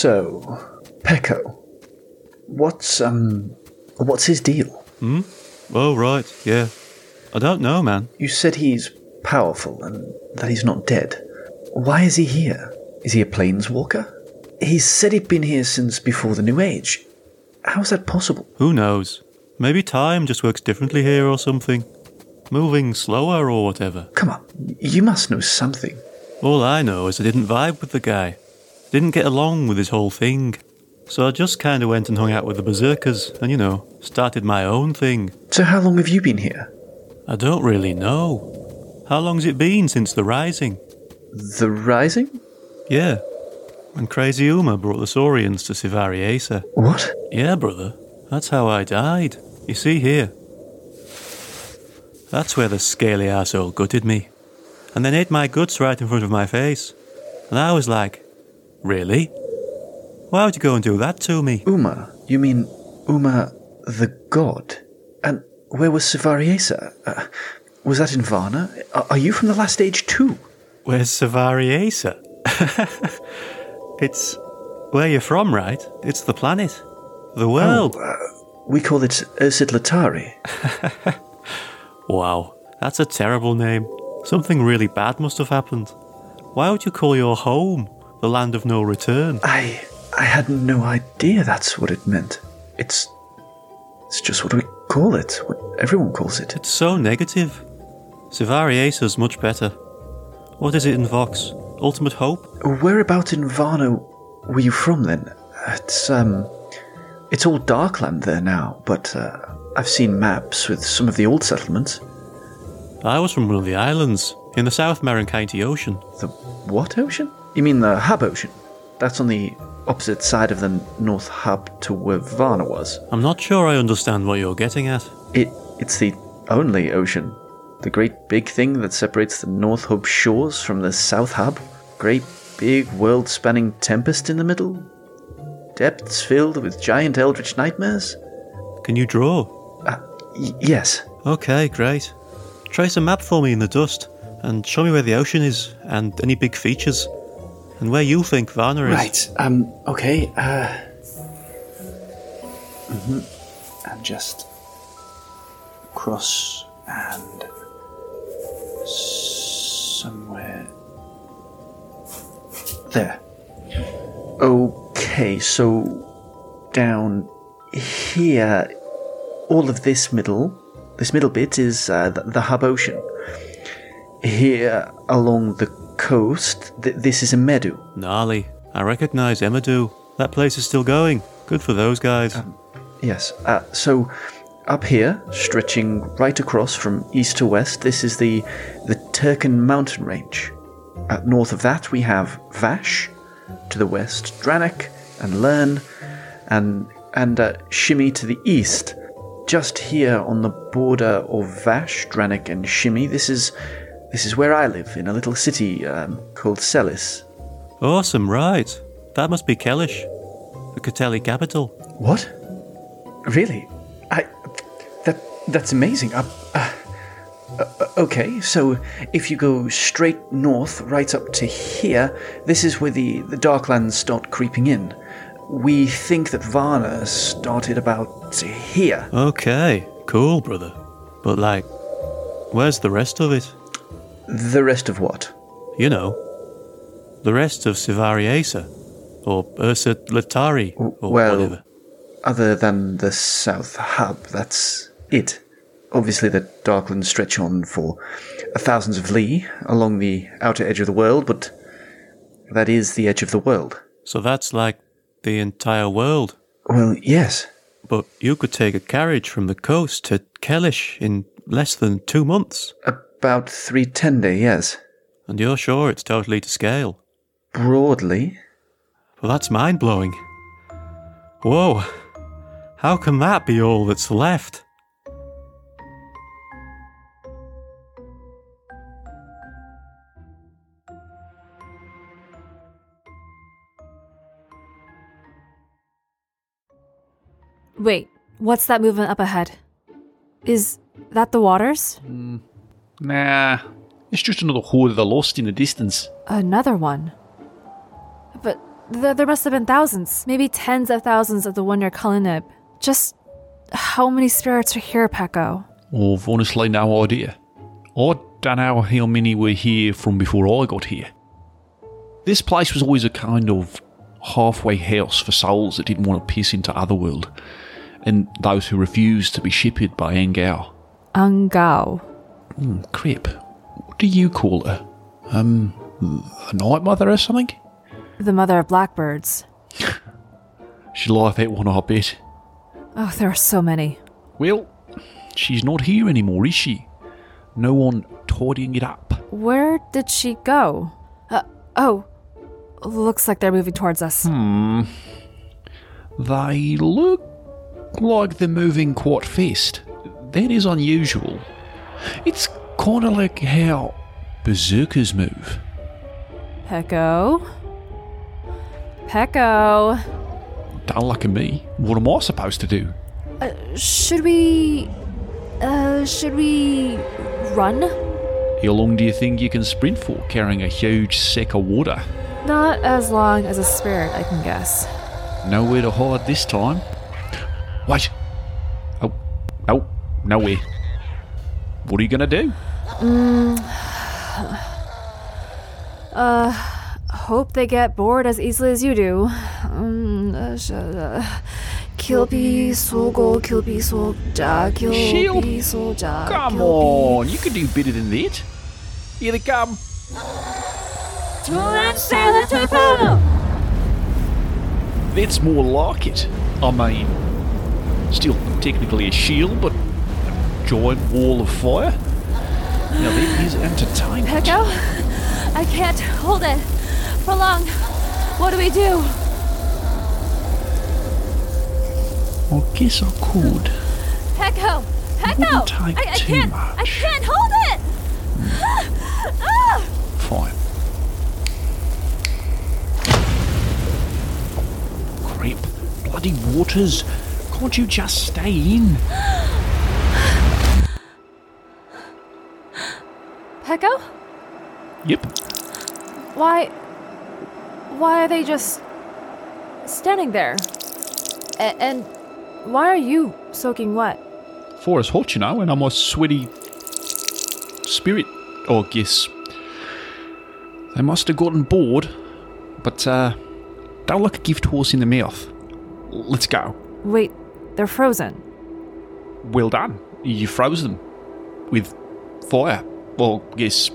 So, Pekko, what's um, what's his deal? Hmm. Oh, right, yeah. I don't know, man. You said he's powerful and that he's not dead. Why is he here? Is he a planeswalker? He said he'd been here since before the New Age. How's that possible? Who knows? Maybe time just works differently here or something. Moving slower or whatever. Come on, you must know something. All I know is I didn't vibe with the guy. Didn't get along with his whole thing. So I just kind of went and hung out with the berserkers and, you know, started my own thing. So, how long have you been here? I don't really know. How long's it been since the Rising? The Rising? Yeah. When Crazy Uma brought the Saurians to Sivariesa. What? Yeah, brother. That's how I died. You see here. That's where the scaly asshole gutted me. And then ate my guts right in front of my face. And I was like, Really? Why would you go and do that to me? Uma? You mean Uma the god? And where was Sivariesa? Uh, was that in Varna? Are, are you from the last age too? Where's Sivariesa? it's where you're from, right? It's the planet. The world. Uh, we call it Ursit Latari. Wow, that's a terrible name. Something really bad must have happened. Why would you call your home the land of no return? I I had no idea that's what it meant. It's it's just what we call it. What everyone calls it. It's so negative. Sivariesa's much better. What is it in Vox? Ultimate Hope? Whereabout in Varna were you from then? It's um, it's all Darkland there now, but uh, I've seen maps with some of the old settlements. I was from one of the islands in the South Marin County Ocean. The what ocean? You mean the Hub Ocean? That's on the opposite side of the North Hub to where Varna was. I'm not sure I understand what you're getting at. It it's the only ocean. The great big thing that separates the North Hub shores from the South Hub. Great big world spanning tempest in the middle. Depths filled with giant eldritch nightmares. Can you draw? Uh, y- yes. Okay, great. Trace a map for me in the dust and show me where the ocean is and any big features and where you think Varna is. Right. Um. Okay. Uh. mhm. And just cross and somewhere there. Okay. So down here, all of this middle, this middle bit is uh, the, the hub ocean. Here along the coast, th- this is a meadow. Gnarly. I recognise Emadu. That place is still going. Good for those guys. Yes. Uh, so up here, stretching right across from east to west, this is the the Turkan mountain range. Uh, north of that, we have Vash. To the west, Dranek and Lern, and and uh, Shimmy to the east. Just here on the border of Vash, Dranek, and Shimmy, this is this is where I live in a little city um, called Celis. awesome, right. That must be Kellish, the Catelli capital. What? Really? I. That that's amazing. Uh, uh, uh, okay, so if you go straight north, right up to here, this is where the the Darklands start creeping in. We think that Varna started about here. Okay, cool, brother. But, like, where's the rest of it? The rest of what? You know, the rest of Sivariesa, or Ursa Latari, or well, whatever. Other than the South Hub, that's it. Obviously, the Darklands stretch on for thousands of li along the outer edge of the world, but that is the edge of the world. So that's like the entire world. Well, yes. But you could take a carriage from the coast to Kellish in less than two months. About three tende, yes. And you're sure it's totally to scale. Broadly. Well, that's mind blowing. Whoa. How can that be all that's left? Wait, what's that movement up ahead? Is that the waters? Mm. Nah, it's just another horde of the lost in the distance. Another one. But There, there must have been thousands, maybe tens of thousands of the one near Cullinib. Just how many spirits are here, Pekko? Oh, I've honestly no idea. I don't know how many were here from before I got here. This place was always a kind of halfway house for souls that didn't want to piss into Otherworld, and those who refused to be shipped by Angao. Angao. Crip, what do you call her? Um, a night mother or something? The mother of blackbirds. She'll like that one, I bet. Oh, there are so many. Well, she's not here anymore, is she? No one tidying it up. Where did she go? Uh, oh, looks like they're moving towards us. Hmm. They look like they're moving quite fast. That is unusual. It's kind of like how berserkers move. Pekko? Pekko? Don't look at me. What am I supposed to do? Uh, should we. Uh, should we. run? How long do you think you can sprint for carrying a huge sack of water? Not as long as a spirit, I can guess. Nowhere to hide this time. Wait. Oh, oh, nowhere. What are you gonna do? Hope they get bored as easily as you do. Um, uh, sh- uh, kilby sogo kilby soja Shield. kilby soja. Come kilby- on, you can do better than that. Here they come. That's more like it. I mean, still technically a shield, but a giant wall of fire. Now that is entertainment. Pekko? I can't hold it for long. What do we do? I guess I could. Wouldn't take I, I can't! I can't hold it! Ah! Fine. Creep. Bloody waters. Can't you just stay in? Pekko? Yep. Why. Why are they just standing there? A- and why are you soaking wet? For us hot, you know, and I'm a sweaty spirit, I guess. They must have gotten bored, but uh, don't look a gift horse in the mouth. Let's go. Wait, they're frozen. Well done. You froze them with fire. Well, yes.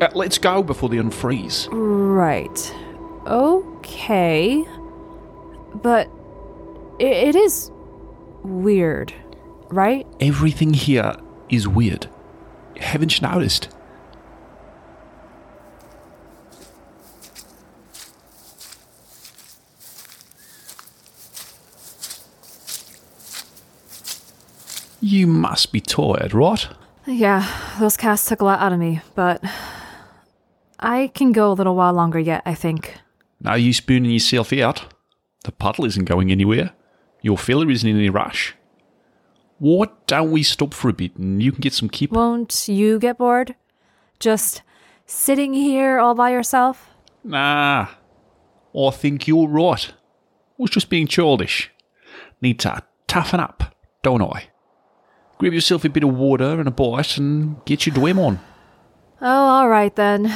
Uh, let's go before they unfreeze. Right. Okay. But i it is weird, right? Everything here is weird. Haven't you noticed? You must be tired, right? Yeah, those casts took a lot out of me, but I can go a little while longer yet, I think. No use spooning yourself out. The puddle isn't going anywhere. Your fella isn't in any rush. Why don't we stop for a bit and you can get some keep? Won't you get bored? Just sitting here all by yourself? Nah, I think you're right. I was just being childish. Need to toughen up, don't I? Grab yourself a bit of water and a bite and get your dwem on. Oh, all right then.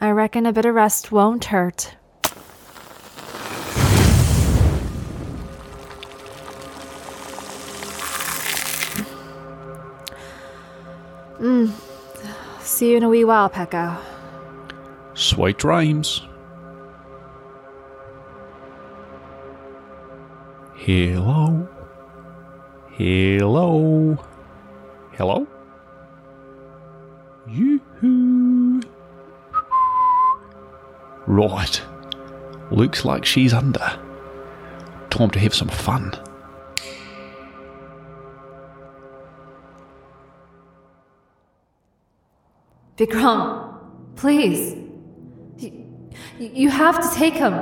I reckon a bit of rest won't hurt. Mm. See you in a wee while, Pekko. Sweet dreams. Hello. Hello. Hello? Yoo-hoo. Right. Looks like she's under. Time to have some fun. Bikhu Ram, please. You, you have to take him.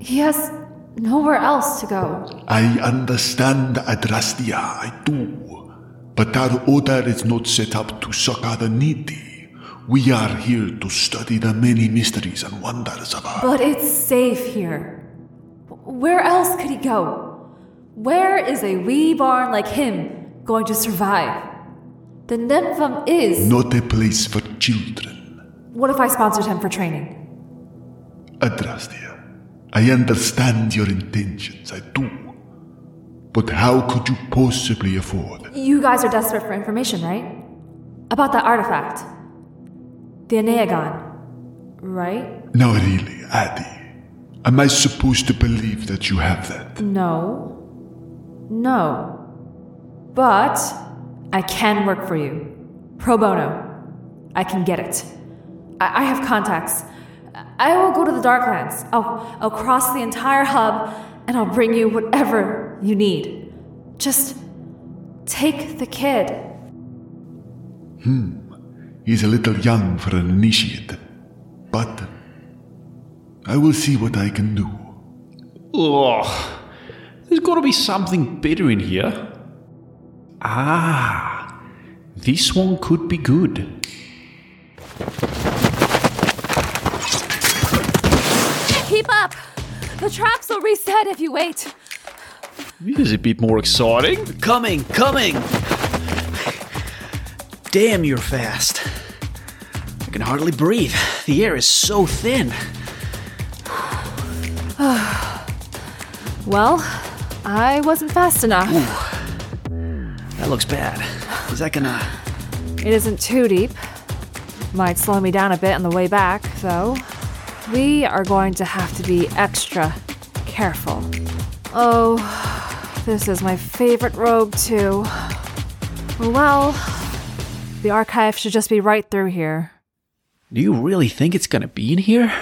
He has nowhere else to go. I understand, Adrastea, I do. But our order is not set up to succor the needy. We are here to study the many mysteries and wonders of our. But it's safe here. Where else could he go? Where is a wee barn like him going to survive? The Nymphum is. Not a place for children. What if I sponsored him for training? Adrastea, I understand your intentions, I do. But how could you possibly afford? You guys are desperate for information, right? About that artifact. The Enneagon. Right? No, really, Addy. Am I supposed to believe that you have that? No. No. But I can work for you. Pro bono. I can get it. I, I have contacts. I will go to the Darklands. I'll, I'll cross the entire hub and I'll bring you whatever you need. Just take the kid. Hmm. He's a little young for an initiate. But I will see what I can do. Ugh. There's got to be something better in here. Ah, this one could be good. Keep up! The tracks will reset if you wait. This is a bit more exciting. Coming, coming! Damn, you're fast. I can hardly breathe. The air is so thin. Well, I wasn't fast enough. That looks bad. Is that gonna. It isn't too deep. Might slow me down a bit on the way back, though. We are going to have to be extra careful. Oh, this is my favorite rogue, too. Well, the archive should just be right through here. Do you really think it's gonna be in here?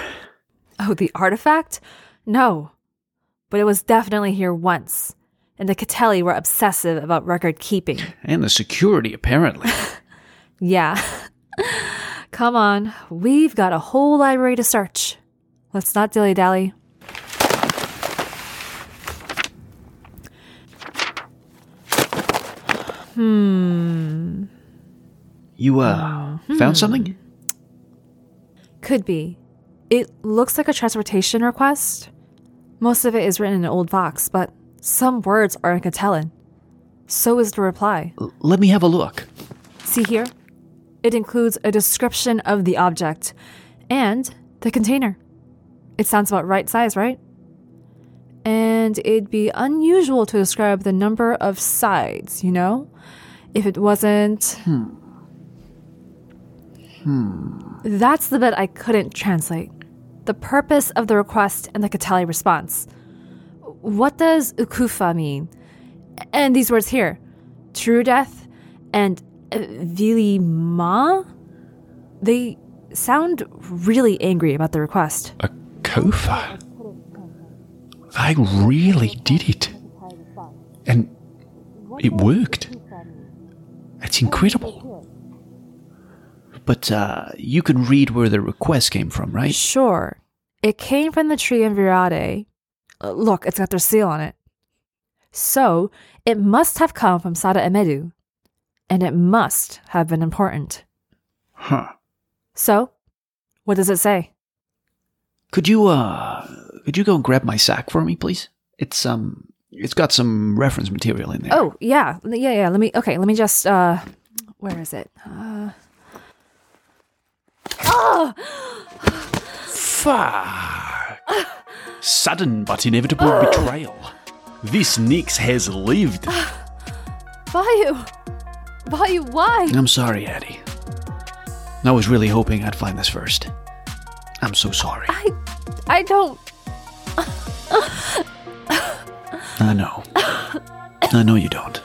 Oh, the artifact? No. But it was definitely here once. And the Catelli were obsessive about record keeping. And the security, apparently. Yeah. Come on, we've got a whole library to search. Let's not dilly dally. Hmm. You, uh, found something? Could be. It looks like a transportation request. Most of it is written in Old Vox, but some words are in Catalan. So is the reply. L- let me have a look. See here? It includes a description of the object and the container. It sounds about right size, right? And it'd be unusual to describe the number of sides, you know? If it wasn't. Hmm. Hmm. That's the bit I couldn't translate. The purpose of the request and the Catelli response. What does Ukufa mean? And these words here true death and uh, Vili Ma? They sound really angry about the request. A Kofa. They really did it. And it worked. It's incredible. But, uh, you can read where the request came from, right? Sure, it came from the tree in Virade. look, it's got their seal on it. So, it must have come from Sada Emedu. And it must have been important. Huh. So, what does it say? Could you, uh, could you go and grab my sack for me, please? It's, um, it's got some reference material in there. Oh, yeah. Yeah, yeah. Let me, okay, let me just, uh, where is it? Uh, Fuck. Sudden but inevitable betrayal. This Nix has lived. Vayu! Vayu, why? I'm sorry, Addie. I was really hoping I'd find this first. I'm so sorry. I, I don't. I know. I know you don't.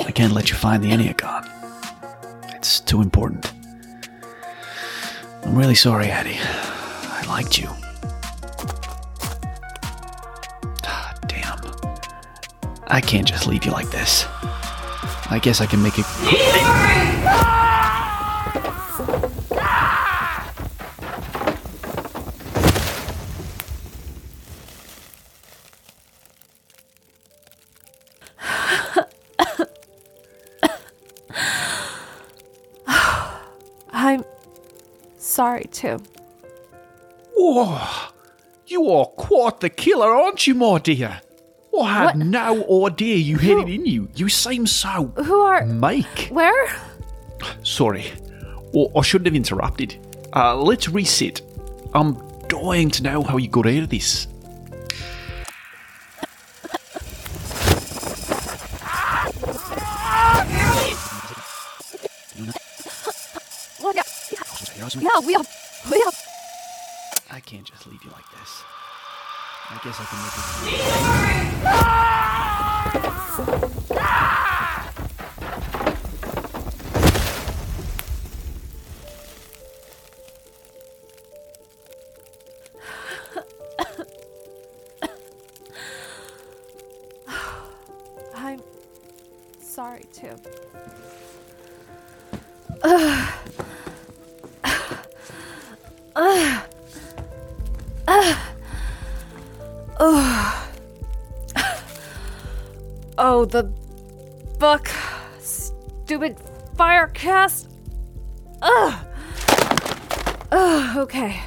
I can't let you find the Enneagon. It's too important. I'm really sorry, Addie. I liked you. Ah, damn. I can't just leave you like this. I guess I can make it. I'm. sorry too. Oh, you are quite the killer, aren't you, my dear? I had What? no idea you had it in you. You seem so Who are. Mike. Where? Sorry. Well, I shouldn't have interrupted. Uh, let's reset. I'm dying to know how you got out of this. Yeah, we are. We are. I can't just leave you. I guess I can make it. I'm sorry too. The book. Stupid firecast. Ugh. Ugh, okay.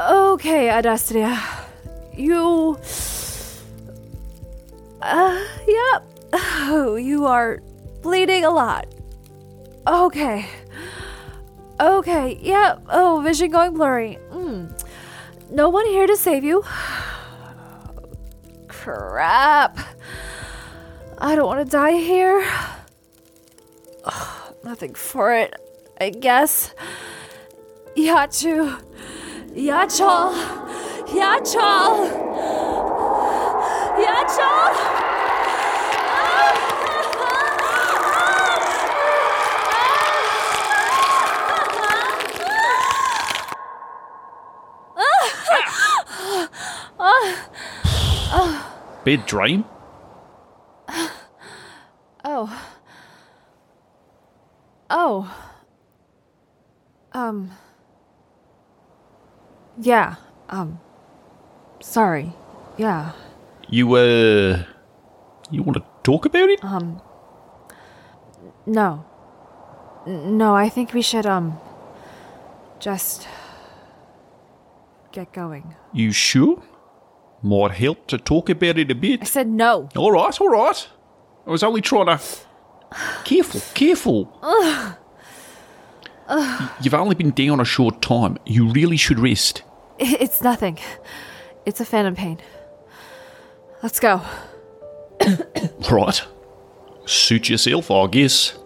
Okay, Adrastea. You. Uh, yep. Oh, you are bleeding a lot. Okay. Okay, yep. Oh, vision going blurry. Mm. No one here to save you. Crap. I don't want to die here. Nothing for it, I guess. Yachu. Yachol. Yachol. Yachol. Bad dream? Oh. Oh. Um. Yeah. Um. Sorry. Yeah. You, uh. You want to talk about it? Um. No. No, I think we should, um. Just. get going. You sure? Might help to talk about it a bit. I said no. All right, all right. I was only trying to. Careful, careful. You've only been down a short time. You really should rest. It's nothing. It's a phantom pain. Let's go. Right. Suit yourself, I guess.